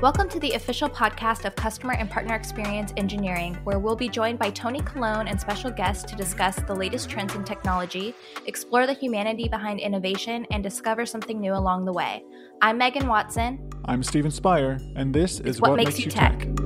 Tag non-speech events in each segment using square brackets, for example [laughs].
Welcome to the official podcast of Customer and Partner Experience Engineering, where we'll be joined by Tony Colon and special guests to discuss the latest trends in technology, explore the humanity behind innovation, and discover something new along the way. I'm Megan Watson. I'm Steven Spire, and this is What, what Makes, makes, You tech. tech.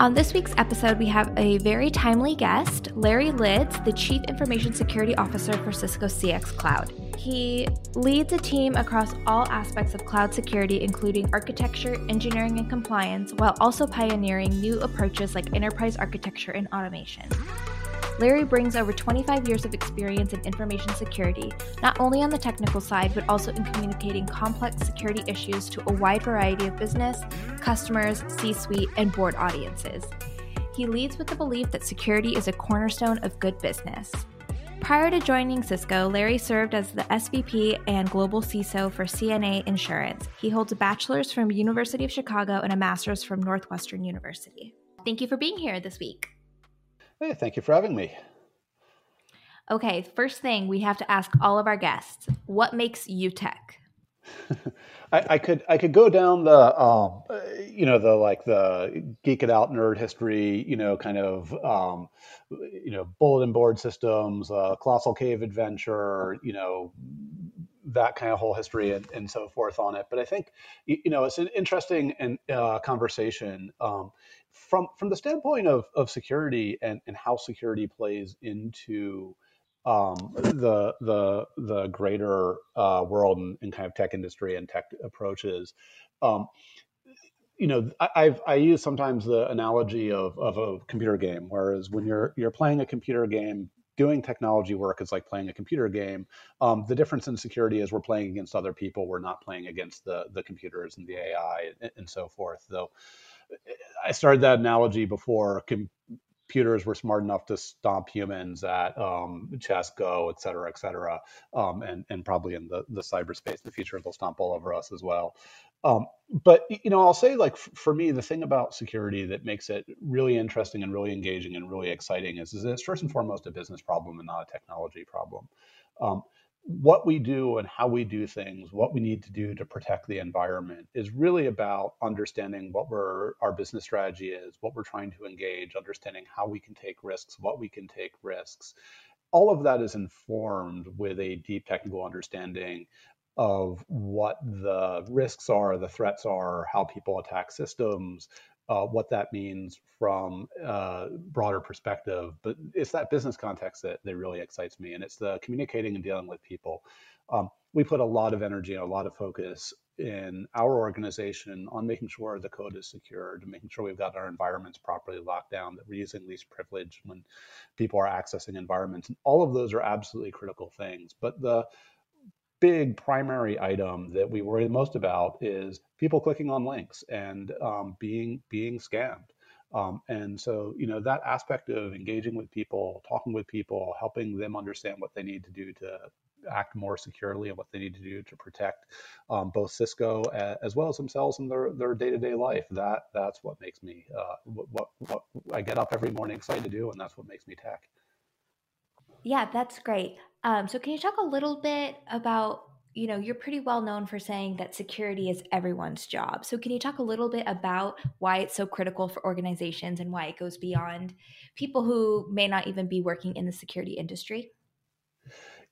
On this week's episode, we have a very timely guest, Larry Lidz, the Chief Information Security Officer for Cisco CX Cloud. He leads a team across all aspects of cloud security, including architecture, engineering, and compliance, while also pioneering new approaches like enterprise architecture and automation. Larry brings over 25 years of experience in information security, not only on the technical side, but also in communicating complex security issues to a wide variety of business, customers, C suite, and board audiences. He leads with the belief that security is a cornerstone of good business. Prior to joining Cisco, Larry served as the SVP and global CISO for CNA Insurance. He holds a bachelor's from University of Chicago and a master's from Northwestern University. Thank you for being here this week. Hey, thank you for having me. Okay, first thing we have to ask all of our guests: What makes you tech? [laughs] I, I, could I could go down the um, you know the like the geek it out nerd history you know kind of um, you know bulletin board systems, uh, colossal cave adventure, you know that kind of whole history and, and so forth on it. But I think you know it's an interesting and uh, conversation. Um, from from the standpoint of, of security and, and how security plays into um, the the the greater uh, world and, and, kind of tech industry and tech approaches. Um, you know, I, I've I use sometimes the analogy of, of a computer game, whereas when you're you're playing a computer game, doing technology work is like playing a computer game. Um, the difference in security is we're playing against other people. We're not playing against the the computers and the AI and, and so forth. Though I started that analogy before computers were smart enough to stomp humans at um, chess, Go, et cetera, et cetera, um, and and probably in the the cyberspace in the future they'll stomp all over us as well. Um, but you know, I'll say like f- for me, the thing about security that makes it really interesting and really engaging and really exciting is, is it's first and foremost a business problem and not a technology problem. Um, what we do and how we do things, what we need to do to protect the environment is really about understanding what our business strategy is, what we're trying to engage, understanding how we can take risks, what we can take risks. All of that is informed with a deep technical understanding of what the risks are, the threats are, how people attack systems, uh, what that means from a broader perspective. But it's that business context that, that really excites me, and it's the communicating and dealing with people. Um, we put a lot of energy and a lot of focus in our organization on making sure the code is secured, making sure we've got our environments properly locked down, that we're using least privilege when people are accessing environments. And all of those are absolutely critical things. But the big primary item that we worry the most about is people clicking on links and um, being being scammed. Um, and so, you know, that aspect of engaging with people, talking with people, helping them understand what they need to do to act more securely and what they need to do to protect um, both Cisco as well as themselves in their, their day-to-day life. That that's what makes me uh, what, what, what I get up every morning excited to do, and that's what makes me tech. Yeah, that's great. Um, so, can you talk a little bit about you know, you're pretty well known for saying that security is everyone's job. So, can you talk a little bit about why it's so critical for organizations and why it goes beyond people who may not even be working in the security industry?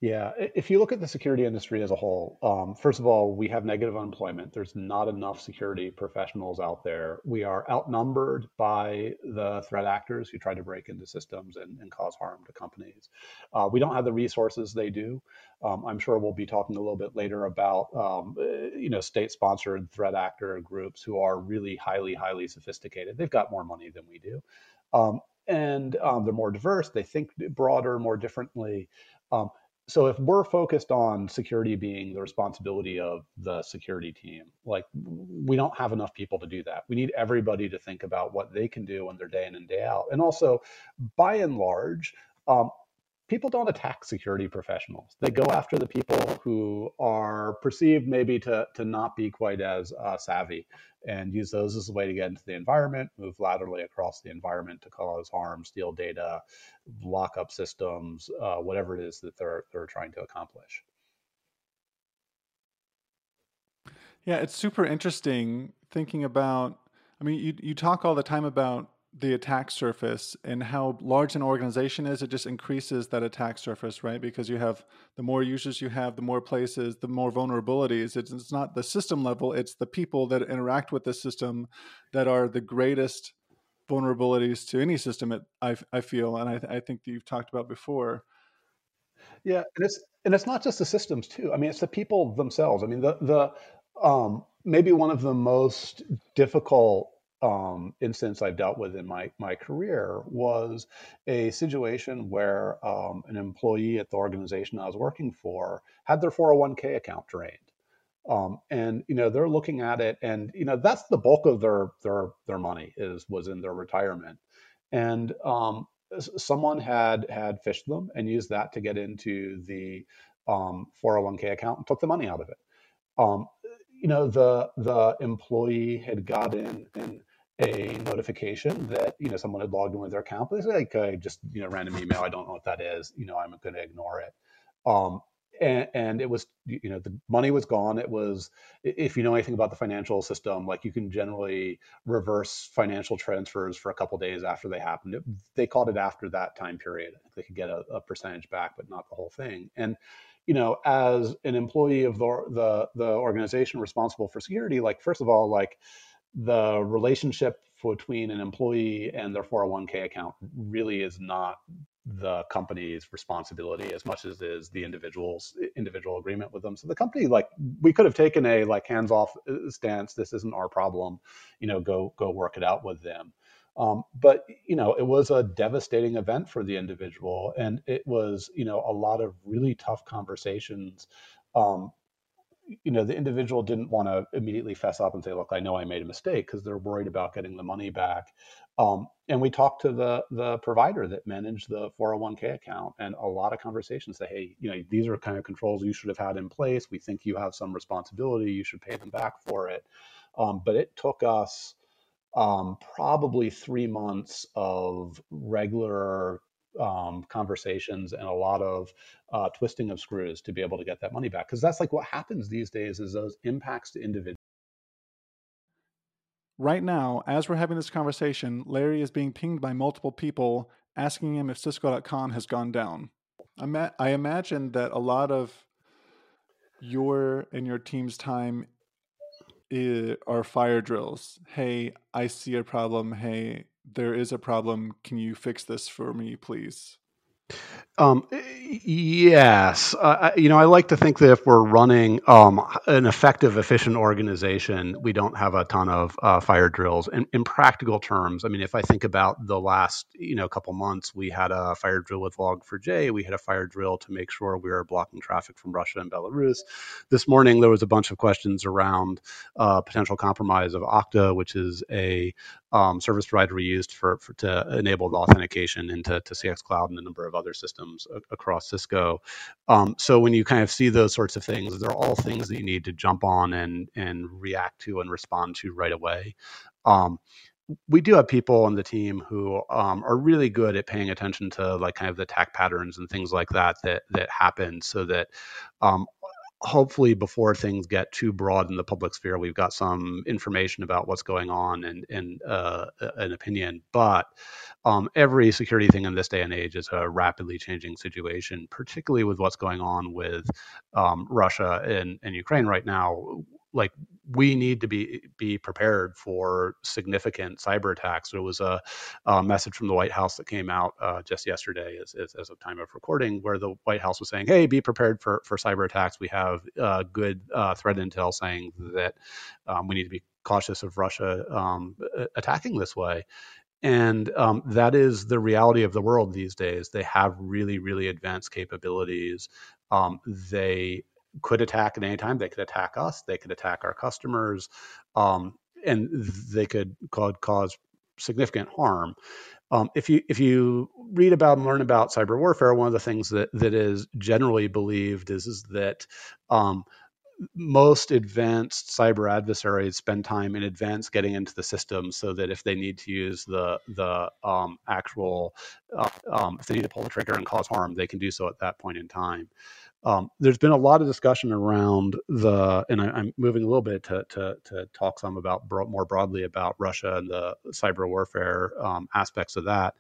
Yeah, if you look at the security industry as a whole, um, first of all, we have negative unemployment. There's not enough security professionals out there. We are outnumbered by the threat actors who try to break into systems and, and cause harm to companies. Uh, we don't have the resources they do. Um, I'm sure we'll be talking a little bit later about um, uh, you know state-sponsored threat actor groups who are really highly, highly sophisticated. They've got more money than we do. Um, and um, they're more diverse. They think broader, more differently. Um, so if we're focused on security being the responsibility of the security team like we don't have enough people to do that. We need everybody to think about what they can do when they're day in and day out. And also by and large um, people don't attack security professionals. They go after the people who are perceived maybe to, to not be quite as uh, savvy and use those as a way to get into the environment, move laterally across the environment to cause harm, steal data, lock up systems, uh, whatever it is that they're, they're trying to accomplish. Yeah, it's super interesting thinking about. I mean, you, you talk all the time about the attack surface and how large an organization is, it just increases that attack surface, right? Because you have the more users you have, the more places, the more vulnerabilities. It's, it's not the system level, it's the people that interact with the system that are the greatest vulnerabilities to any system, it, I, I feel. And I, I think you've talked about before. Yeah, and it's and it's not just the systems too. I mean, it's the people themselves. I mean, the the um, maybe one of the most difficult um, instance I've dealt with in my my career was a situation where um, an employee at the organization I was working for had their 401k account drained. Um, and you know they're looking at it, and you know that's the bulk of their their their money is was in their retirement, and um, someone had had phished them and used that to get into the 401k um, account and took the money out of it. Um, you know the the employee had gotten a notification that you know someone had logged in with their account, but it's like uh, just you know random email. I don't know what that is. You know, I'm going to ignore it. Um, and, and, it was you know the money was gone. It was if you know anything about the financial system, like you can generally reverse financial transfers for a couple days after they happened. It, they called it after that time period. They could get a, a percentage back, but not the whole thing. And you know, as an employee of the, the the organization responsible for security, like first of all, like the relationship between an employee and their 401k account really is not the company's responsibility as much as is the individual's individual agreement with them. So the company, like, we could have taken a like hands-off uh, stance. This isn't our problem. You know, go go work it out with them. Um, but you know, it was a devastating event for the individual, and it was you know a lot of really tough conversations um, you know, the individual didn't want to immediately fess up and say, "Look, I know I made a mistake," because they're worried about getting the money back. Um, and we talked to the the provider that managed the 401k account, and a lot of conversations say, "Hey, you know, these are kind of controls you should have had in place. We think you have some responsibility. You should pay them back for it." Um, but it took us um, probably three months of regular um, conversations and a lot of uh, twisting of screws to be able to get that money back. Because that's like what happens these days is those impacts to individuals. Right now, as we're having this conversation, Larry is being pinged by multiple people asking him if Cisco.com has gone down. I imagine that a lot of your and your team's time are fire drills. Hey, I see a problem. Hey, there is a problem. Can you fix this for me, please? Um, yes, uh, you know I like to think that if we're running um, an effective, efficient organization, we don't have a ton of uh, fire drills. In, in, practical terms, I mean, if I think about the last you know couple months, we had a fire drill with Log4j. We had a fire drill to make sure we were blocking traffic from Russia and Belarus. This morning there was a bunch of questions around uh, potential compromise of Okta, which is a um, service provider we used for, for to enable the authentication into to CX Cloud and a number of other systems a- across Cisco. Um, so when you kind of see those sorts of things, they're all things that you need to jump on and and react to and respond to right away. Um, we do have people on the team who um, are really good at paying attention to like kind of the attack patterns and things like that that that happen, so that um, hopefully before things get too broad in the public sphere, we've got some information about what's going on and, and uh, an opinion. But um, every security thing in this day and age is a rapidly changing situation, particularly with what's going on with um, Russia and, and Ukraine right now like we need to be be prepared for significant cyber attacks. There was a, a message from the White House that came out uh, just yesterday, as, as, as, of time of recording, where the White House was saying, "Hey, be prepared for for cyber attacks. We have uh, good uh, threat intel saying that um, we need to be cautious of Russia um, attacking this way." And um, that is the reality of the world these days. They have really, really advanced capabilities. Um, they could attack at any time. They could attack us. They could attack our customers, um, and they could cause, significant harm. Um, if you if you read about and learn about cyber warfare, one of the things that that is generally believed is is that um, most advanced cyber adversaries spend time in advance getting into the system so that if they need to use the the um, actual uh, um, if they need to pull the trigger and cause harm, they can do so at that point in time. Um, there's been a lot of discussion around the, and I, am moving a little bit to, to, to talk some about bro- more broadly about Russia and the cyber warfare um, aspects of that.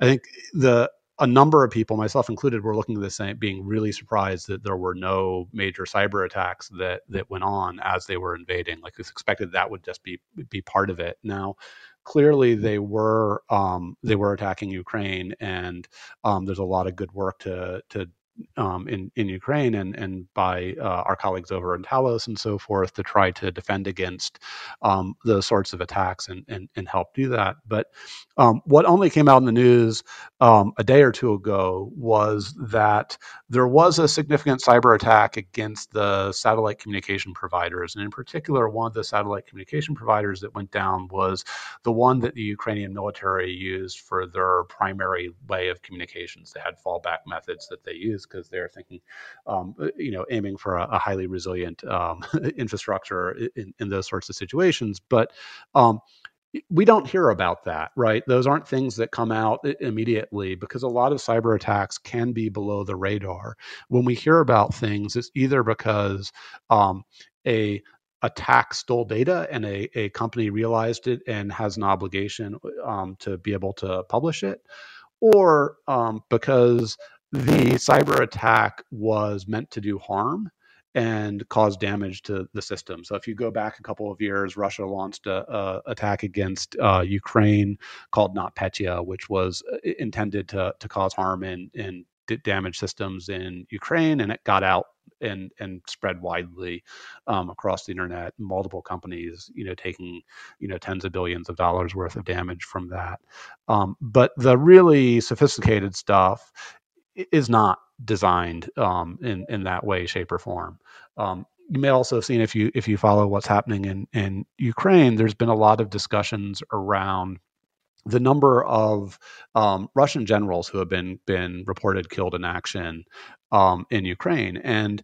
I think the a number of people, myself included, were looking at this saying, being really surprised that there were no major cyber attacks that that went on as they were invading. Like it's expected that would just be be part of it. Now, clearly they were um, they were attacking Ukraine, and um, there's a lot of good work to to um, in in Ukraine and and by uh, our colleagues over in Talos and so forth to try to defend against um, those sorts of attacks and, and and help do that. But um, what only came out in the news um, a day or two ago was that there was a significant cyber attack against the satellite communication providers, and in particular, one of the satellite communication providers that went down was the one that the Ukrainian military used for their primary way of communications. They had fallback methods that they used because they're thinking, um, uh, you know, aiming for a, a highly resilient um, [laughs] infrastructure in, in, those sorts of situations. But um, we don't hear about that, right? Those aren't things that come out immediately because a lot of cyber attacks can be below the radar. When we hear about things, it's either because um, a attack stole data and a, a company realized it and has an obligation um, to be able to publish it, or um, because the cyber attack was meant to do harm and cause damage to the system. So if you go back a couple of years, Russia launched a, a attack against uh, Ukraine called NotPetya, which was uh, intended to to cause harm and and damage systems in Ukraine, and it got out and and spread widely um, across the internet. Multiple companies, you know, taking you know tens of billions of dollars worth of damage from that. Um, but the really sophisticated stuff is not designed um, in in that way, shape, or form. Um, you may also have seen if you if you follow what's happening in in Ukraine, there's been a lot of discussions around the number of um, Russian generals who have been been reported killed in action um, in Ukraine, and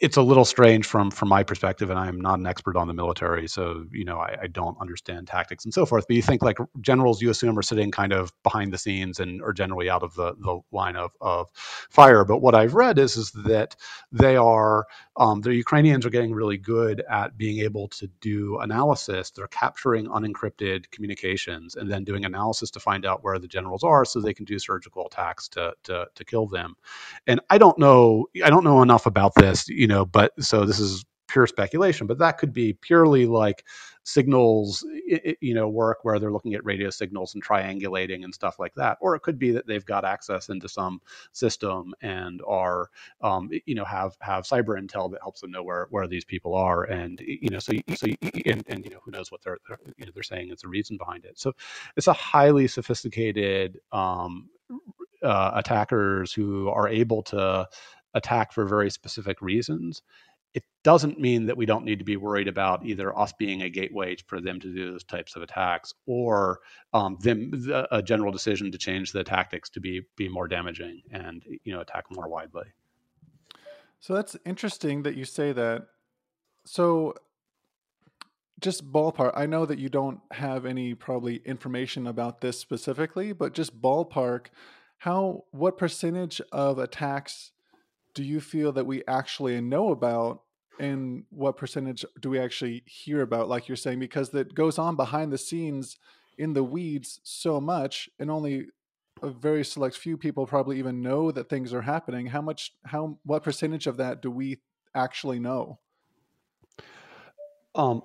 it's a little strange from from my perspective, and I'm not an expert on the military, so you know I, I, don't understand tactics and so forth. But you think like generals, you assume are sitting kind of behind the scenes and are generally out of the the line of of fire. But what I've read is is that they are um, the Ukrainians are getting really good at being able to do analysis. They're capturing unencrypted communications and then doing analysis to find out where the generals are, so they can do surgical attacks to to to kill them. And I don't know I don't know enough about this this, you know, but so this is pure speculation, but that could be purely like signals, you know, work where they're looking at radio signals and triangulating and stuff like that. Or it could be that they've got access into some system and are, um, you know, have have cyber intel that helps them know where where these people are, and you know, so so and, and you know, who knows what they're, they're you know they're saying is the reason behind it. So it's a highly sophisticated um, uh, attackers who are able to attack for very specific reasons. It doesn't mean that we don't need to be worried about either us being a gateway for them to do those types of attacks, or um, them a general decision to change the tactics to be be more damaging and you know attack more widely. So that's interesting that you say that. So just ballpark i know that you don't have any probably information about this specifically but just ballpark how what percentage of attacks do you feel that we actually know about and what percentage do we actually hear about like you're saying? Because that goes on behind the scenes in the weeds so much and only a very select few people probably even know that things are happening. How much how what percentage of that do we actually know? Um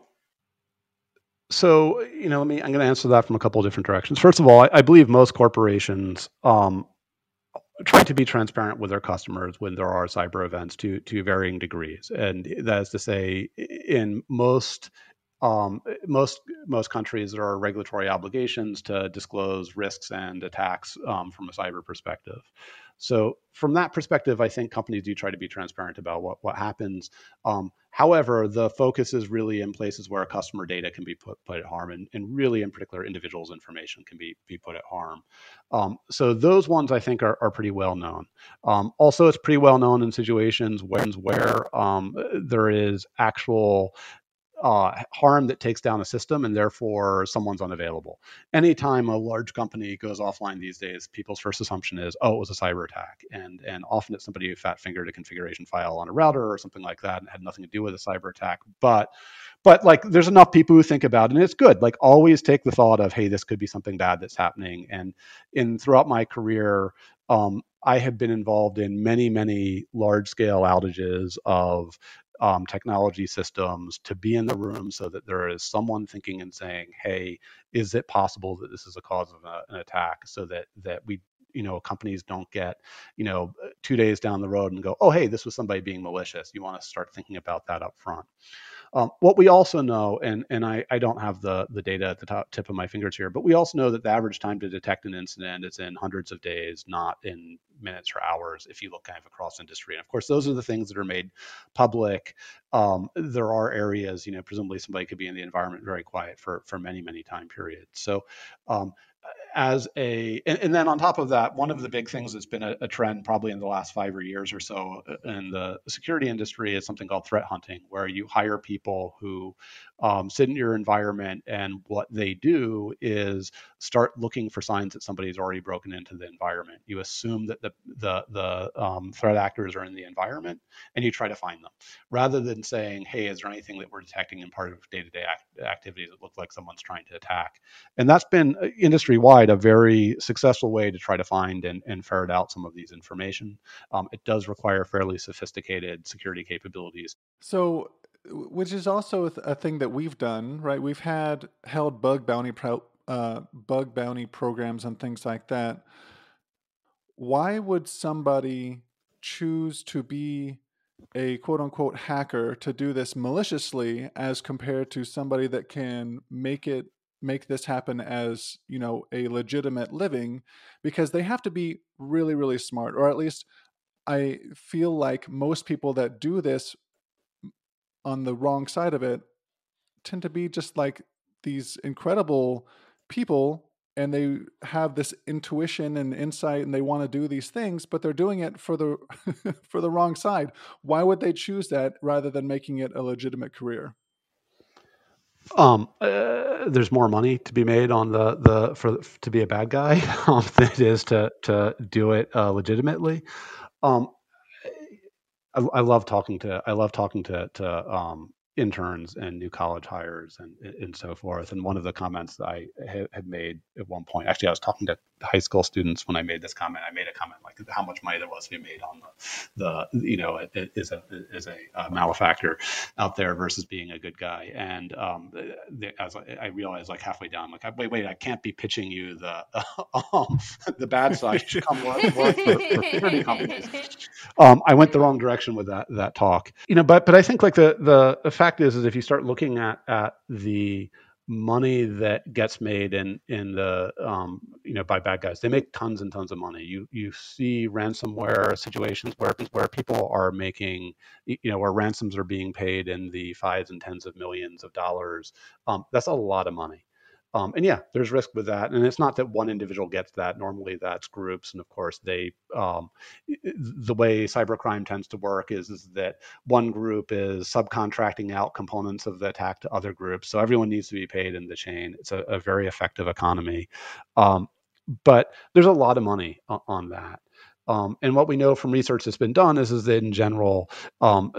so you know let me i'm going to answer that from a couple of different directions. First of all i, I believe most corporations um, trying to be transparent with their customers when there are cyber events to to varying degrees, and that is to say, in most um, most most countries there are regulatory obligations to disclose risks and attacks um, from a cyber perspective. So from that perspective, I think companies do try to be transparent about what what happens. Um, however, the focus is really in places where customer data can be put put at harm, and, and really in particular, individuals' information can be be put at harm. Um, so those ones I think are, are pretty well known. Um, also, it's pretty well known in situations where, where um, there is actual uh, harm that takes down a system and therefore someone's unavailable. Anytime a large company goes offline these days, people's first assumption is, oh, it was a cyber attack. And, and often it's somebody who fat fingered a configuration file on a router or something like that and had nothing to do with a cyber attack. But but like there's enough people who think about it and it's good like always take the thought of hey this could be something bad that's happening and in throughout my career um, i have been involved in many many large scale outages of um, technology systems to be in the room so that there is someone thinking and saying, "Hey, is it possible that this is a cause of a, an attack?" So that that we you know companies don't get you know two days down the road and go oh hey this was somebody being malicious you want to start thinking about that up front um, what we also know, and and I, I don't have the the data at the top tip of my fingers here, but we also know that the average time to detect an incident is in hundreds of days, not in minutes or hours. If you look kind of across industry, and of course those are the things that are made public. Um, there are areas, you know, presumably somebody could be in the environment very quiet for for many many time periods. So um, as a and, and, then on top of that one of the big things that's been a, a, trend probably in the last five years or so uh, in the security industry is something called threat hunting where you hire people who um, sit in your environment and what they do is start looking for signs that somebody's already broken into the environment. You assume that the the, the um, threat actors are in the environment and you try to find them. Rather than saying hey is there anything that we're detecting in part of day-to-day act- activities that look like someone's trying to attack? And that's been uh, industry wide a very successful way to try to find and, and ferret out some of these information. Um, it does require fairly sophisticated security capabilities. So, which is also a thing that we've done, right? We've had held bug bounty pro, uh, bug bounty programs and things like that. Why would somebody choose to be a quote unquote hacker to do this maliciously as compared to somebody that can make it make this happen as you know a legitimate living because they have to be really really smart or at least i feel like most people that do this on the wrong side of it tend to be just like these incredible people and they have this intuition and insight and they want to do these things but they're doing it for the [laughs] for the wrong side. Why would they choose that rather than making it a legitimate career um, uh, there's more money to be made on the the for to be a bad guy [laughs] um, than it is to to do it uh, legitimately. Um, I, I, love talking to I love talking to to um, interns and new college hires and and so forth. And one of the comments that I had made at one point, actually, I was talking to high school students when I made this comment. I made a comment like how much money there was to be made on the the you know is a is a, a malefactor out there versus being a good guy. And um, the, as I, I, realized like halfway down, like wait wait, I can't be pitching you the [laughs] um, the bad side. You should come work, work for, for security companies. [laughs] Um, I went the wrong direction with that that talk. You know, but but I think like the the, the fact is is if you start looking at at the money that gets made in in the um, you know by bad guys they make tons and tons of money. You you see ransomware situations where where people are making you know where ransoms are being paid in the fives and tens of millions of dollars. Um, that's a lot of money um, and yeah, there's risk with that. And it's not that one individual gets that. Normally, that's groups. And of course, they um, the way cybercrime tends to work is, is that one group is subcontracting out components of the attack to other groups. So everyone needs to be paid in the chain. It's a, a very effective economy. Um, but there's a lot of money on, on that. Um, and what we know from research that's been done is, is that in general, um,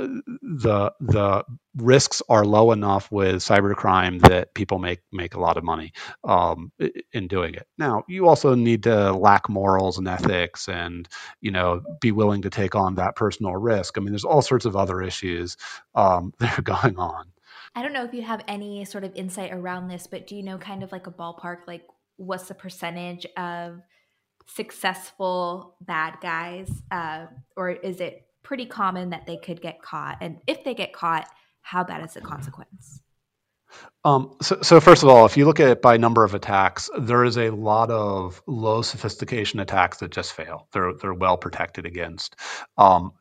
the the risks are low enough with cybercrime that people make make a lot of money um, in doing it. Now, you also need to lack morals and ethics, and you know, be willing to take on that personal risk. I mean, there's all sorts of other issues um, [laughs] that are going on. I don't know if you have any sort of insight around this, but do you know kind of like a ballpark, like what's the percentage of successful bad guys, uh, or is it pretty common that they could get caught? And if they get caught, how bad is the consequence? Um, so, so, first of all, if you look at it by number of attacks, there is a lot of low sophistication attacks that just fail. They're they're well protected against. Um,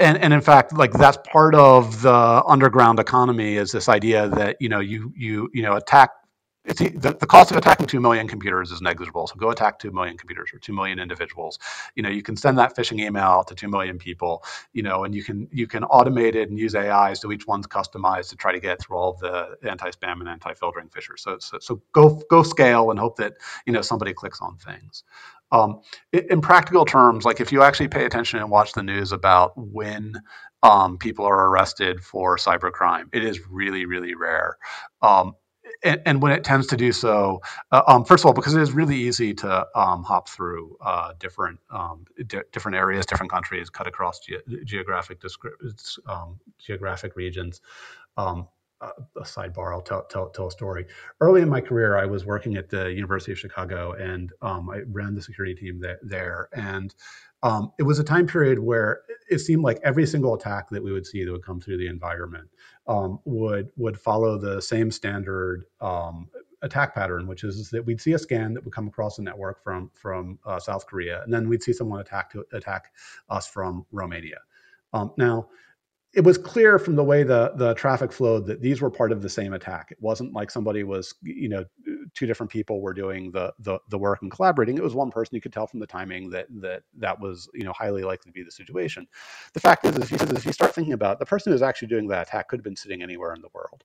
and, and in fact, like that's part of the underground economy is this idea that you know you you you know attack the, the cost of attacking 2 million computers is negligible. So go attack 2 million computers or 2 million individuals. You know, you can send that phishing email to 2 million people, you know, and you can you can automate it and use AI so each one's customized to try to get through all the anti-spam and anti-filtering phishers. So, so, so go go scale and hope that, you know, somebody clicks on things. Um, in practical terms, like if you actually pay attention and watch the news about when um, people are arrested for cybercrime, it is really, really rare. Um, and, and, when it tends to do so, uh, um, first of all, because it is really easy to um, hop through uh, different um, di- different areas, different countries, cut across ge- geographic um, geographic regions. Um, uh, a sidebar, I'll tell, tell, tell a story. Early in my career, I was working at the University of Chicago, and um, I ran the security team there. there and um, it was a time period where it seemed like every single attack that we would see that would come through the environment um, would would follow the same standard um, attack pattern, which is that we'd see a scan that would come across the network from from uh, South Korea, and then we'd see someone attack to attack us from Romania. Um, now, it was clear from the way the the traffic flowed that these were part of the same attack. It wasn't like somebody was, you know, two different people were doing the the, the work and collaborating. It was one person. You could tell from the timing that that that was, you know, highly likely to be the situation. The fact is, if you, if you start thinking about it, the person who's actually doing that attack could have been sitting anywhere in the world.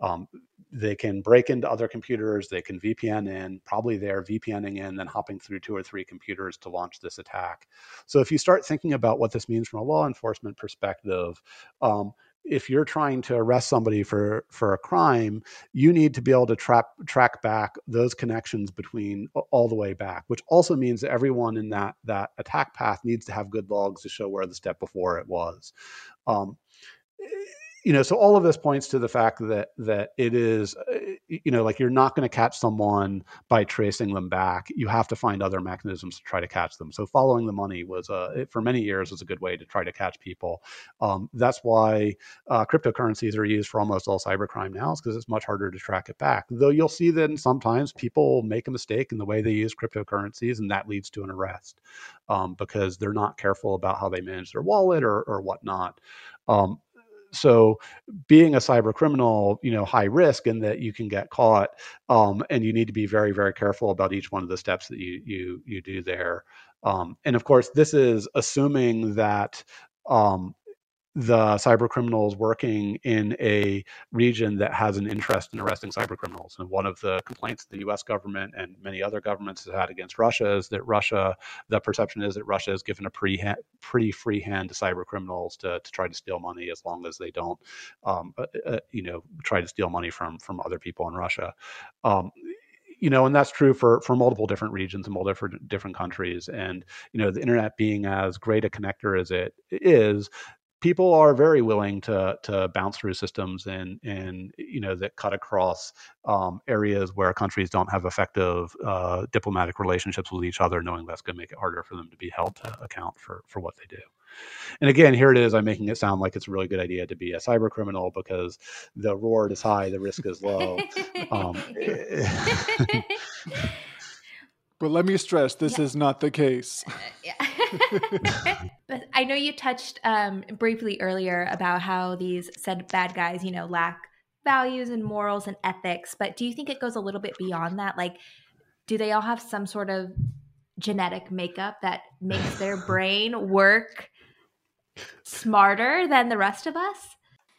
Um, they can break into other computers. They can VPN in. Probably they're VPNing in, then hopping through two or three computers to launch this attack. So if you start thinking about what this means from a law enforcement perspective um, if you're trying to arrest somebody for for a crime, you need to be able to track track back those connections between all the way back, which also means that everyone in that that attack path needs to have good logs to show where the step before it was. Um, you know, so all of this points to the fact that that it is, uh, you know, like you're not going to catch someone by tracing them back. You have to find other mechanisms to try to catch them. So following the money was, uh, for many years, was a good way to try to catch people. Um, that's why uh, cryptocurrencies are used for almost all cybercrime now, is because it's much harder to track it back. Though you'll see that sometimes people make a mistake in the way they use cryptocurrencies, and that leads to an arrest um, because they're not careful about how they manage their wallet or, or whatnot. Um, so being a cyber criminal, you know, high risk in that you can get caught, um, and you need to be very, very careful about each one of the steps that you you you do there. Um, and of course, this is assuming that um, the cyber criminals working in a region that has an interest in arresting cyber criminals. And one of the complaints the US government and many other governments have had against Russia is that Russia, the perception is that Russia has given a pretty, pretty free hand to cyber criminals to, to try to steal money as long as they don't, um, uh, uh, you know, try to steal money from, from other people in Russia. Um, you know, and that's true for for multiple different regions and multiple different countries. And you know, the internet being as great a connector as it is, people are very willing to to bounce through systems and and you know that cut across um, areas where countries don't have effective uh, diplomatic relationships with each other, knowing that's going to make it harder for them to be held to account for for what they do. And again, here it is. I'm making it sound like it's a really good idea to be a cyber criminal because the reward is high, the risk is low. um, [laughs] [laughs] But let me stress, this yeah. is not the case. [laughs] but I know you touched um, briefly earlier about how these said bad guys, you know, lack values and morals and ethics. But do you think it goes a little bit beyond that? Like, do they all have some sort of genetic makeup that makes their brain work smarter than the rest of us?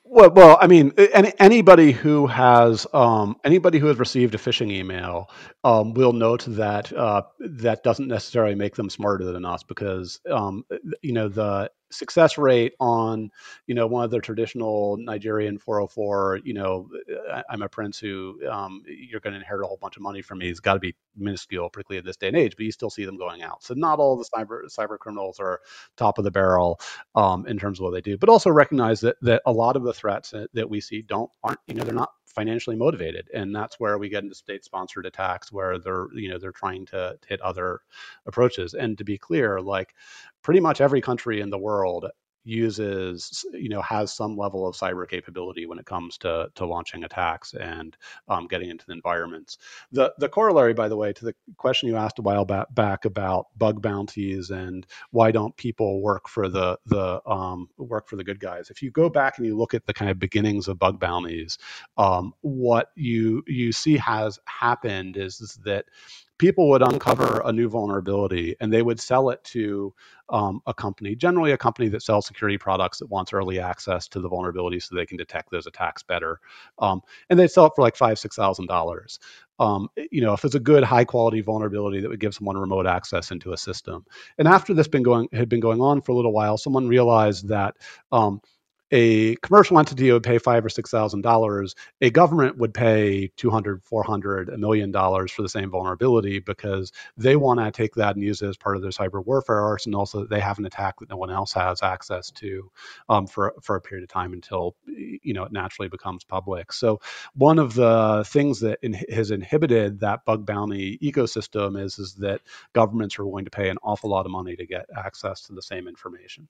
Well, well, I mean, any, anybody who has um, anybody who has received a phishing email um, will note that uh, that doesn't necessarily make them smarter than us because um, you know the success rate on you know one of the traditional Nigerian 404 you know I'm a prince who um, you're going to inherit a whole bunch of money from me has got to be minuscule particularly in this day and age but you still see them going out. So not all the cyber cyber criminals are top of the barrel um, in terms of what they do but also recognize that that a lot of the threats that, that we see don't aren't you know they're not financially motivated and that's where we get into state sponsored attacks where they're you know they're trying to, to hit other approaches. And to be clear like pretty much every country in the world uses, you know, has some level of cyber capability when it comes to to launching attacks and um, getting into the environments. The the corollary, by the way, to the question you asked a while back, back about bug bounties and why don't people work for the the um, work for the good guys. If you go back and you look at the kind of beginnings of bug bounties, um, what you you see has happened is, is that people would uncover a new vulnerability and they would sell it to um, a company, generally a company that sells security products that wants early access to the vulnerability so they can detect those attacks better. Um, and they sell it for like five, six thousand dollars. Um, you know, if it's a good high quality vulnerability that would give someone remote access into a system. And after this been going had been going on for a little while, someone realized that um, a commercial entity would pay five or six thousand dollars. A government would pay 200 400 a million dollars for the same vulnerability because they want to take that and use it as part of their cyber warfare arsenal so that they have an attack that no one else has access to um, for, for a period of time until you know it naturally becomes public. So one of the things that in, has inhibited that bug bounty ecosystem is is that governments are willing to pay an awful lot of money to get access to the same information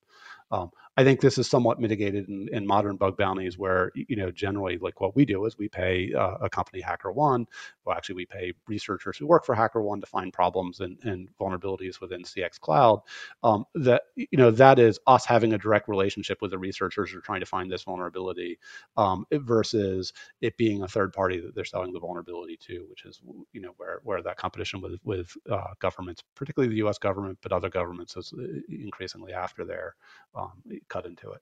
um, I think this is somewhat mitigated in, in, modern bug bounties, where you know generally like what we do is we pay uh, a company HackerOne. Well, actually, we pay researchers who work for HackerOne to find problems and, and vulnerabilities within CX Cloud. Um, that you know that is us having a direct relationship with the researchers who are trying to find this vulnerability, um, versus it being a third party that they're selling the vulnerability to, which is you know where where that competition with with uh, governments, particularly the U.S. government, but other governments, is uh, increasingly after their um, cut into it.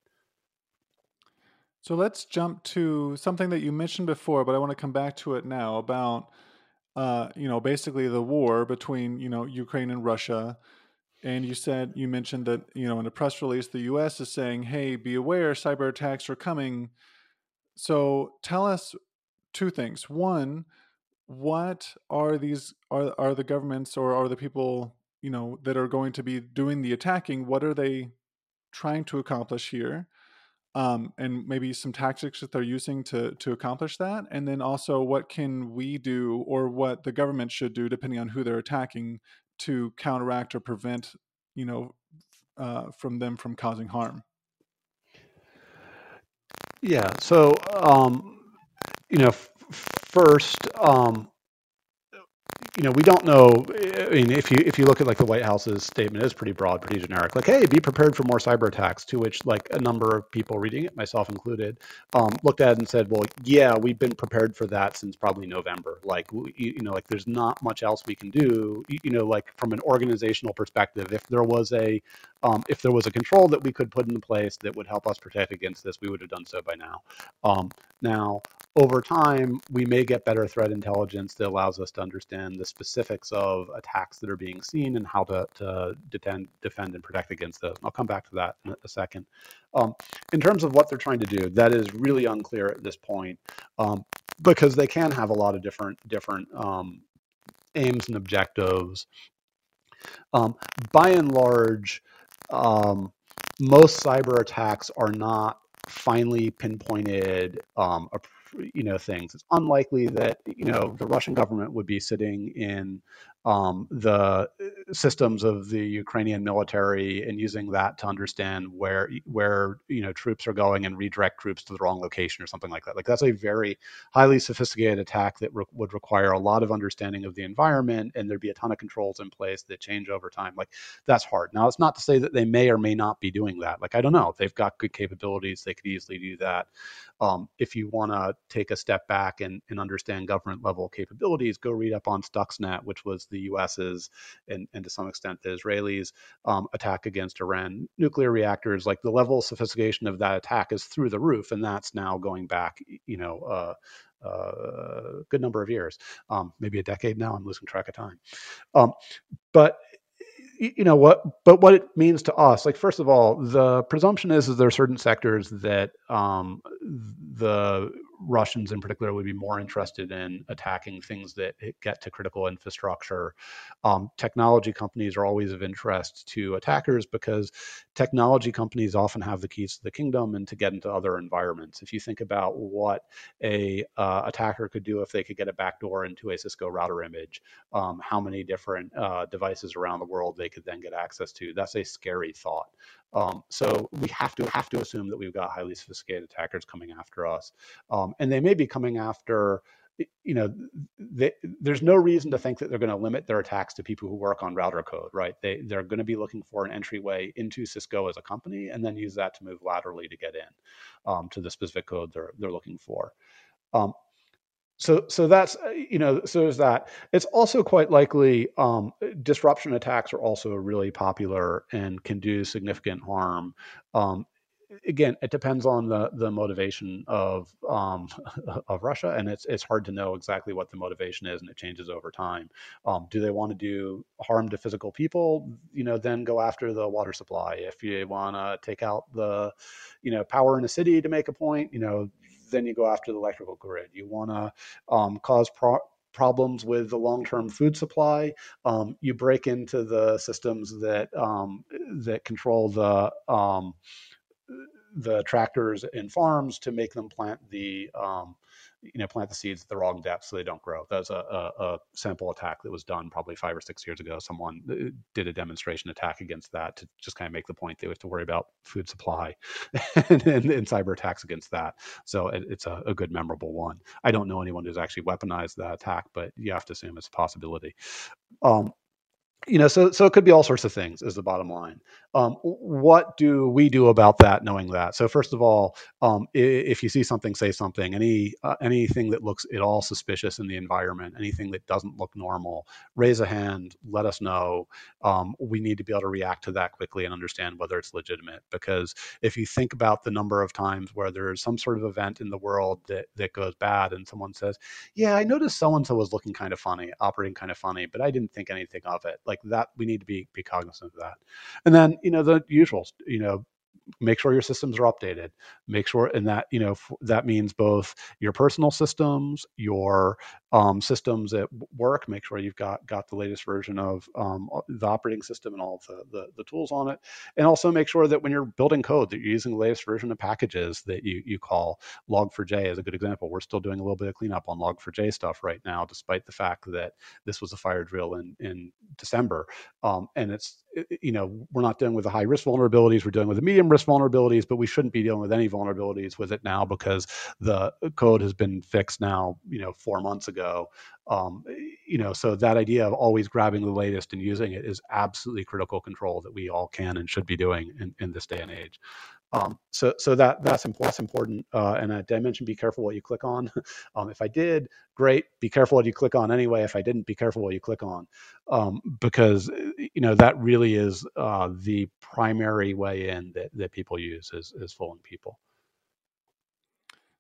So let's jump to something that you mentioned before, but I want to come back to it now about, uh, you know, basically the war between you know Ukraine and Russia. And you said you mentioned that you know in a press release the U.S. is saying, "Hey, be aware, cyber attacks are coming." So tell us two things. One, what are these are are the governments or are the people you know that are going to be doing the attacking? What are they trying to accomplish here um, and maybe some tactics that they're using to to accomplish that and then also what can we do or what the government should do depending on who they're attacking to counteract or prevent you know uh, from them from causing harm? Yeah so um, you know f- first um, you know, we don't know. I mean, if you if you look at like the White House's statement, is pretty broad, pretty generic. Like, hey, be prepared for more cyber attacks. To which like a number of people reading it, myself included, um, looked at it and said, well, yeah, we've been prepared for that since probably November. Like, you know, like there's not much else we can do. You know, like from an organizational perspective, if there was a um, if there was a control that we could put in place that would help us protect against this, we would have done so by now. Um, now, over time, we may get better threat intelligence that allows us to understand the specifics of attacks that are being seen and how to, to defend, defend and protect against those. I'll come back to that in a second. Um, in terms of what they're trying to do, that is really unclear at this point um, because they can have a lot of different different um, aims and objectives. Um, by and large, um, most cyber attacks are not finely pinpointed um, you know things. It's unlikely that you know the Russian government would be sitting in um, the uh, systems of the Ukrainian military and using that to understand where where you know troops are going and redirect troops to the wrong location or something like that. Like that's a very highly sophisticated attack that re- would require a lot of understanding of the environment, and there'd be a ton of controls in place that change over time. Like that's hard. Now it's not to say that they may or may not be doing that. Like I don't know. They've got good capabilities. They could easily do that. Um, if you want to take a step back and, and understand government level capabilities, go read up on Stuxnet, which was the US's and, and to some extent the Israelis' um, attack against Iran nuclear reactors. Like the level of sophistication of that attack is through the roof, and that's now going back, you know, uh, a uh, good number of years, um, maybe a decade now. I'm losing track of time. Um, but you know what but what it means to us like first of all the presumption is, is there are certain sectors that um, the Russians in particular would be more interested in attacking things that get to critical infrastructure. Um, technology companies are always of interest to attackers because technology companies often have the keys to the kingdom and to get into other environments. If you think about what a uh, attacker could do if they could get a backdoor into a Cisco router image, um, how many different uh, devices around the world they could then get access to, that's a scary thought. Um, so we have to have to assume that we've got highly sophisticated attackers coming after us, um, and they may be coming after. You know, they, there's no reason to think that they're going to limit their attacks to people who work on router code, right? They they're going to be looking for an entryway into Cisco as a company, and then use that to move laterally to get in um, to the specific code they're they're looking for. So so that's uh, you know so there's that. It's also quite likely um, disruption attacks are also really popular and can do significant harm. Um, again it depends on the the motivation of um, [laughs] of Russia and it's it's hard to know exactly what the motivation is and it changes over time. Um, do they want to do harm to physical people you know then go after the water supply? If you want to take out the you know power in a city to make a point you know then you go after the electrical grid. You want to um, cause pro- problems with the long-term food supply. Um, you break into the systems that um, that control the um, the tractors and farms to make them plant the um, you know plant the seeds at the wrong depth so they don't grow. That's a, a, a, sample attack that was done probably five or six years ago. Someone uh, did a demonstration attack against that to just kind of make the point they have to worry about food supply [laughs] and, and, and, cyber attacks against that. So it, it's a, a, good memorable one. I don't know anyone who's actually weaponized that attack, but you have to assume it's a possibility. Um, you know, so so it could be all sorts of things. Is the bottom line. Um, what do we do about that? Knowing that. So first of all, um, if you see something, say something. Any uh, anything that looks at all suspicious in the environment, anything that doesn't look normal, raise a hand. Let us know. Um, we need to be able to react to that quickly and understand whether it's legitimate. Because if you think about the number of times where there's some sort of event in the world that that goes bad, and someone says, "Yeah, I noticed so and so was looking kind of funny, operating kind of funny, but I didn't think anything of it." Like that we need to be be cognizant of that and then you know the usuals you know make sure your systems are updated make sure and that you know that means both your personal systems your um, systems at work make sure you've got got the latest version of um, the operating system and all the, the, the tools on it. And also make sure that when you're building code that you're using the latest version of packages that you you call log4j is a good example. We're still doing a little bit of cleanup on log4j stuff right now despite the fact that this was a fire drill in in december. Um, and it's Uh, uh, you know we're not dealing with the high risk vulnerabilities we're dealing with the medium risk vulnerabilities but we shouldn't be dealing with any vulnerabilities with it now because the uh, code has been fixed now you know four months ago. Um, you know so that idea of always grabbing the latest and using it is absolutely critical control that we all can and should be doing in, in this day and age um, so, so that that's important. That's important. Uh, and I, did I mention be careful what you click on? [laughs] um, if I did, great. Be careful what you click on anyway. If I didn't, be careful what you click on, um, because you know that really is uh, the primary way in that, that people use is is fooling people.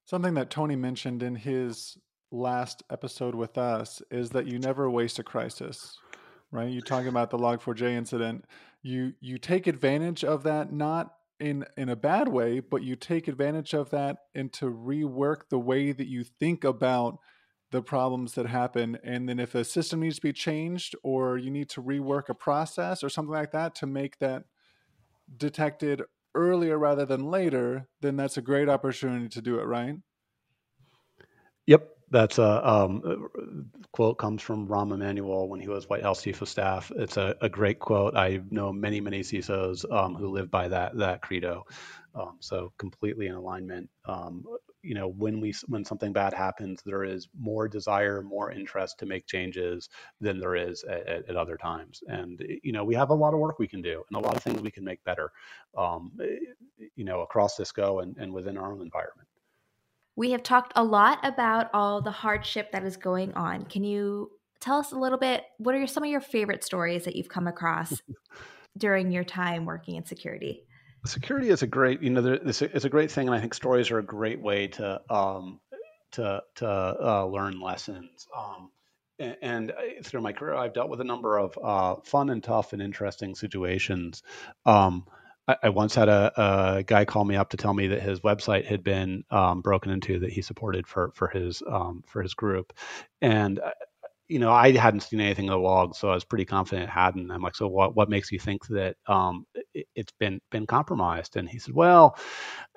Something that Tony mentioned in his last episode with us is that you never waste a crisis, right? You talking about the Log4j incident. You you take advantage of that not in in a bad way, but you take advantage of that and to rework the way that you think about the problems that happen. And then if a system needs to be changed or you need to rework a process or something like that to make that detected earlier rather than later, then that's a great opportunity to do it, right? Yep, that's a um, quote comes from Rahm Emanuel when he was White House Chief of Staff. It's a, a great quote. I know many many CISOs um, who live by that that credo. Um, so completely in alignment. Um, you know, when we when something bad happens, there is more desire, more interest to make changes than there is at, at other times. And you know, we have a lot of work we can do and a lot of things we can make better. Um, you know, across Cisco and, and within our own environment. We have talked a lot about all the hardship that is going on. Can you tell us a little bit? What are some of your favorite stories that you've come across [laughs] during your time working in security? Security is a great, you know, it's a, it's a great thing, and I think stories are a great way to um, to to uh, learn lessons. Um, and, and, through my career, I've dealt with a number of uh, fun and tough and interesting situations. Um, I, once had a, a, guy call me up to tell me that his website had been um, broken into that he supported for for his um, for his group, and uh, you know I hadn't seen anything in the log, so I was pretty confident it hadn't. I'm like, so what what makes you think that um, it, has been been compromised? And he said, well,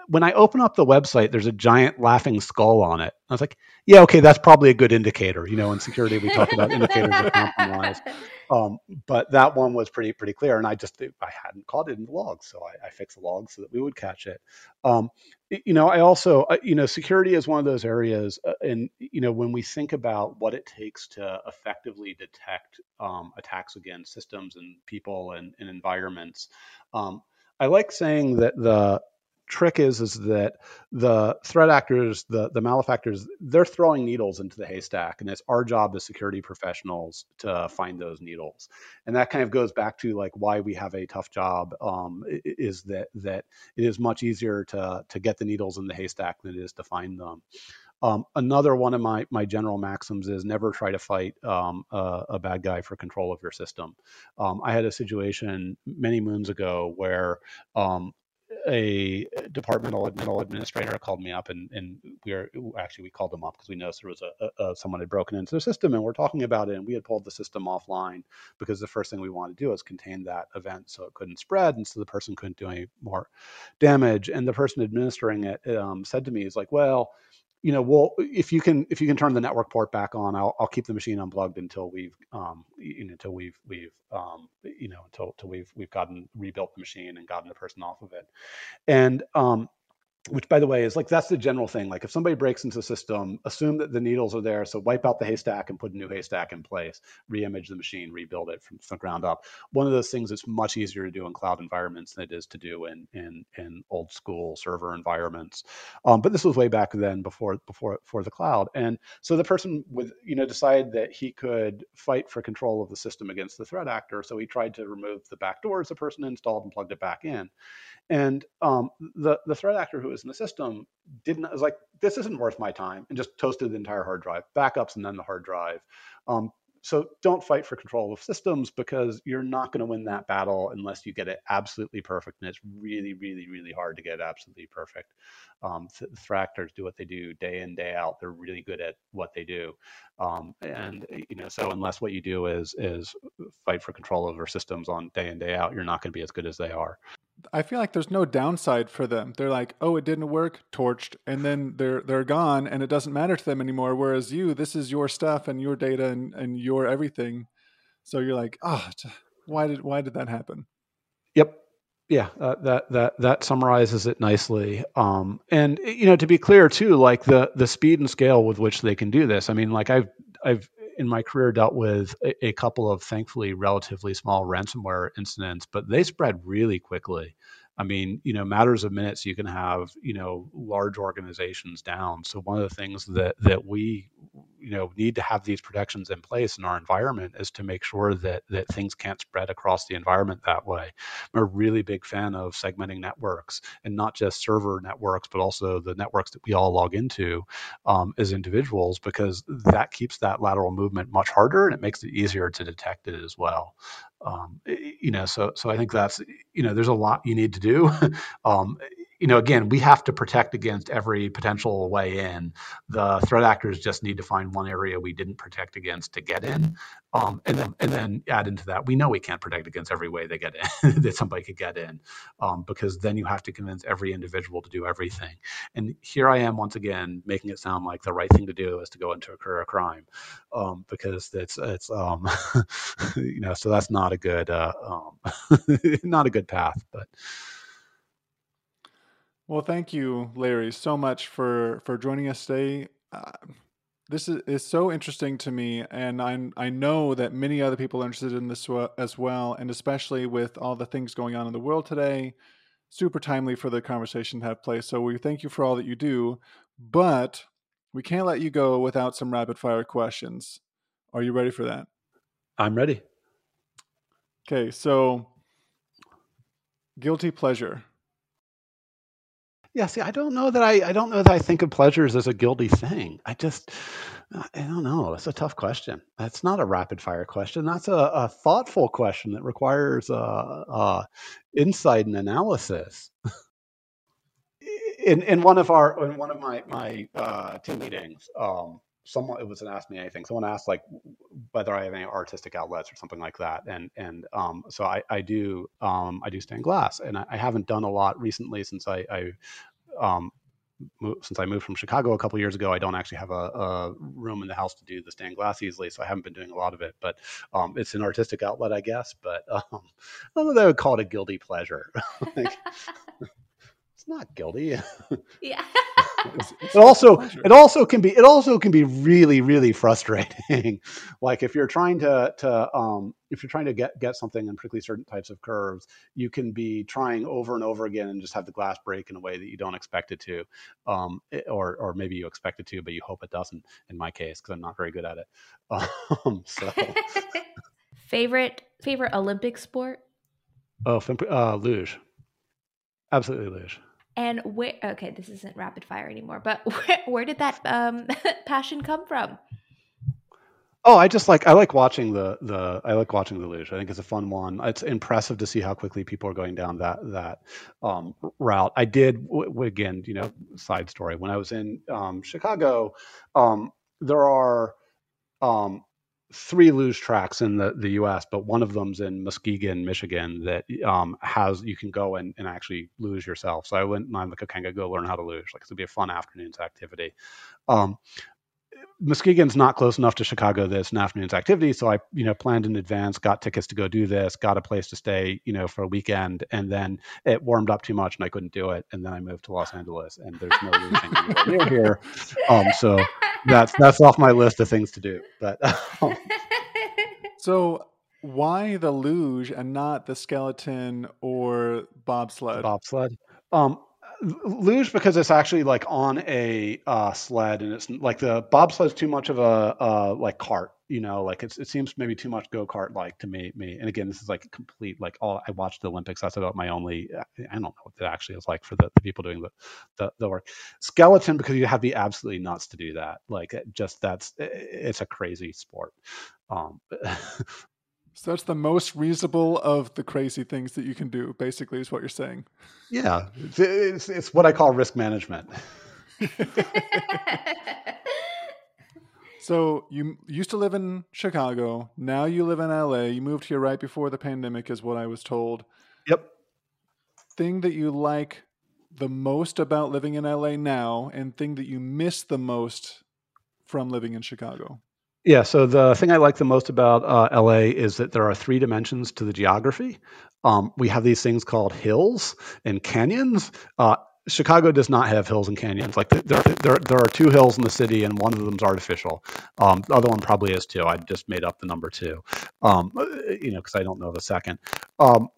when I open up the website, there's a giant laughing skull on it. I was like, yeah, okay, that's probably a good indicator. You know, in security, we talk about indicators of compromise. [laughs] Um, but that one was pretty pretty clear, and I just I hadn't caught it in the logs, so I, I fixed the logs so that we would catch it. Um, you know, I also you know security is one of those areas, uh, and you know when we think about what it takes to effectively detect um, attacks against systems and people and, and environments. Um, I like saying that the trick is is that the threat actors, the the malefactors, they're throwing needles into the haystack, and it's our job as security professionals to find those needles. And that kind of goes back to like why we have a tough job. Um, is that that it is much easier to to get the needles in the haystack than it is to find them. Um, another one of my my general maxims is never try to fight um, a, a, bad guy for control of your system. Um, I had a situation many moons ago where um, a departmental administrator called me up and, and we are actually we called them up because we noticed there was a, a, someone had broken into the system and we're talking about it and we had pulled the system offline because the first thing we wanted to do is contain that event so it couldn't spread and so the person couldn't do any more damage. And the person administering it um, said to me is like well you know, well, if you can if you can turn the network port back on, I'll, I'll keep the machine unplugged until we've um, you know, until we've we've um, you know until until we've we've gotten rebuilt the machine and gotten the person off of it. And um, which by the way is like that's the general thing. Like if somebody breaks into the system assume that the needles are there so wipe out the haystack and put a new haystack in place. Reimage the machine rebuild it from, the ground up. One of those things that's much easier to do in cloud environments than it is to do in in, in old school server environments. Um, but this was way back then before before for the cloud. And so the person with you know decided that he could fight for control of the system against the threat actor so he tried to remove the back doors the person installed and plugged it back in. And um, the the threat actor who was in the system didn't I was like this isn't worth my time and just toasted the entire hard drive, backups and then the hard drive. Um, so don't fight for control of systems because you're not going to win that battle unless you get it absolutely perfect. And it's really, really, really hard to get absolutely perfect. Um, th- threat do what they do day in, day out. They're really good at what they do. Um, and you know, so unless what you do is is fight for control over systems on day in, day out, you're not going to be as good as they are. I feel like there's no downside for them. They're like, oh, it didn't work, torched, and then they're they're gone, and it doesn't matter to them anymore. Whereas you, this is your stuff and your data and, and your everything. So you're like, oh, why did why did that happen? Yep. Yeah, uh, that that that summarizes it nicely. Um, and you know, to be clear too, like the the speed and scale with which they can do this. I mean, like I've I've in my career dealt with a, a, couple of thankfully relatively small ransomware incidents, but they spread really quickly. I mean, you know, matters of minutes you can have, you know, large organizations down. So one of the things that that we, you know, need to have these protections in place in our environment is to make sure that that things can't spread across the environment that way. I'm a really big fan of segmenting networks and not just server networks, but also the networks that we all log into um, as individuals, because that keeps that lateral movement much harder and it makes it easier to detect it as well um, you know so so i think that's you know there's a lot you need to do. [laughs] Um, you know, again, we have to protect against every potential way in. The threat actors just need to find one area we didn't protect against to get in, um, and then and then add into that. We know we can't protect against every way they get in [laughs] that somebody could get in, um, because then you have to convince every individual to do everything. And here I am once again making it sound like the right thing to do is to go into a career crime, um, because it's it's um, [laughs] you know so that's not a good uh, um, [laughs] not a good path, but. Well, thank you, Larry, so much for for joining us today. Uh, this is, is so interesting to me, and I I know that many other people are interested in this as well, and especially with all the things going on in the world today, super timely for the conversation to have place. So we thank you for all that you do, but we can't let you go without some rapid fire questions. Are you ready for that? I'm ready. Okay, so guilty pleasure. Yeah, see, I don't know that I, I don't know that I think of pleasures as a guilty thing. I just, I don't know. It's a tough question. That's not a rapid fire question. That's a, a thoughtful question that requires uh, uh, insight and analysis. in in one of our in one of my my uh, team meetings, um, someone it was an ask me anything. Someone asked like whether I have any artistic outlets or something like that, and and um, so I, I do um, I do stained glass, and I, I, haven't done a lot recently since I, I um, since I moved from Chicago a couple years ago, I don't actually have a, a, room in the house to do the stained glass easily, so I haven't been doing a lot of it. But um, it's an artistic outlet, I guess. But um, [laughs] I don't know would call it a guilty pleasure. [laughs] like, [laughs] not guilty. [laughs] yeah. It also it also can be it also can be really really frustrating. [laughs] Like if you're trying to to um if you're trying to get get something in particularly certain types of curves you can be trying over and over again and just have the glass break in a way that you don't expect it to um eh, or or maybe you expect it to but you hope it doesn't in my case because i'm not very good at it. [laughs] Um so. Favorite favorite olympic sport? Oh uh luge. Absolutely luge and where? Okay, this isn't rapid fire anymore. But [laughs] where, where did that um, [laughs] passion come from? Oh, I just like I like watching the the I like watching the luge. I think it's a fun one. It's impressive to see how quickly people are going down that that um, route. I did again, you know, side story. When I was in um, Chicago, um, there are um, three luge tracks in the, the US, but one of them's in Muskegon, Michigan, that um, has you can go and, and actually luge yourself. So I went and I'm like, okay, I'm gonna go learn how to luge. Like it'll be a fun afternoon's activity. Um, Muskegon's not close enough to Chicago that it's an afternoon's activity. So I, you know, planned in advance, got tickets to go do this, got a place to stay, you know, for a weekend, and then it warmed up too much and I couldn't do it. And then I moved to Los Angeles, and there's no luging near here. Um, so that's that's off my list of things to do. But [laughs] um. so why the luge and not the skeleton or bobsled? Bobsled. Um, luge because it's actually like on a uh, sled and it's like the bobsled's too much of a uh, like cart you know? Like it seems maybe too much go-kart like to me me. And again this is like complete like all i watched the olympics. That's about my only i don't know what it actually is like for the, the people doing the, the, the work. Skeleton because you have to be absolutely nuts to do that. Like just that's it's a crazy sport. Um [laughs] So that's the most reasonable of the crazy things that you can do, basically, is what you're saying. Yeah, it's, it's, it's what I call risk management. [laughs] so you used to live in Chicago. Now you live in LA. You moved here right before the pandemic, is what I was told. Yep. Thing that you like the most about living in LA now, and thing that you miss the most from living in Chicago. Yeah, so the thing I like the most about uh, LA is that there are three dimensions to the geography. Um, we have these things called hills and canyons. Uh, Chicago does not have hills and canyons. Like there, there, there are two hills in the city, and one of them is artificial. Um, the other one probably is too. I just made up the number two, um, you know, because I don't know the second. Um,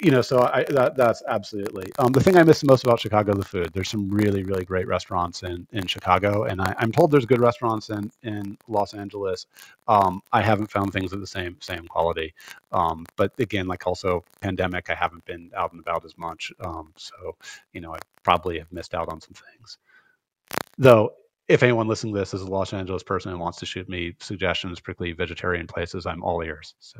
you know, so I, that, that's absolutely um, the thing I miss the most about Chicago. The food. There's some really, really great restaurants in in Chicago, and I, am told there's good restaurants in in Los Angeles. Um, I haven't found things of the same same quality. Um, but again, like also pandemic, I haven't been out and about as much. so you know, I probably have missed out on some things. Though, if anyone listening to this is a Los Angeles person and wants to shoot me suggestions, particularly vegetarian places, I'm all ears. So,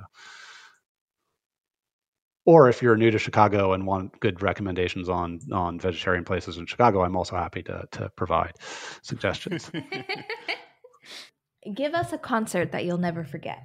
or if you're new to Chicago and want good recommendations on on vegetarian places in Chicago, I'm also happy to to provide suggestions. [laughs] Give us a concert that you'll never forget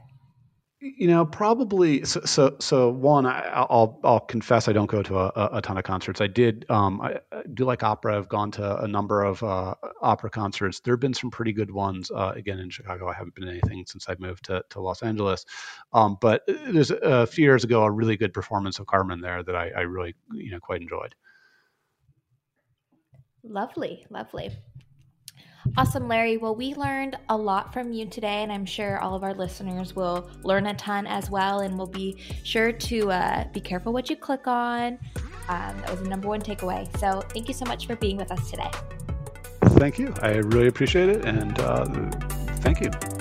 you know probably so so, so one I, will I'll confess I don't go to a, a ton of concerts. I did um, I, I, do like opera. I've gone to a number of uh, opera concerts. There have been some pretty good ones uh, again in Chicago. I haven't been to anything since I moved to, to Los Angeles. Um, but there's a few years ago a really good performance of Carmen there that I, I really you know quite enjoyed. Lovely lovely Awesome, Larry. Well, we learned a lot from you today, and I'm sure all of our listeners will learn a ton as well. And we'll be sure to uh, be careful what you click on. Um, that was the number one takeaway. So, thank you so much for being with us today. Thank you. I really appreciate it, and uh, thank you.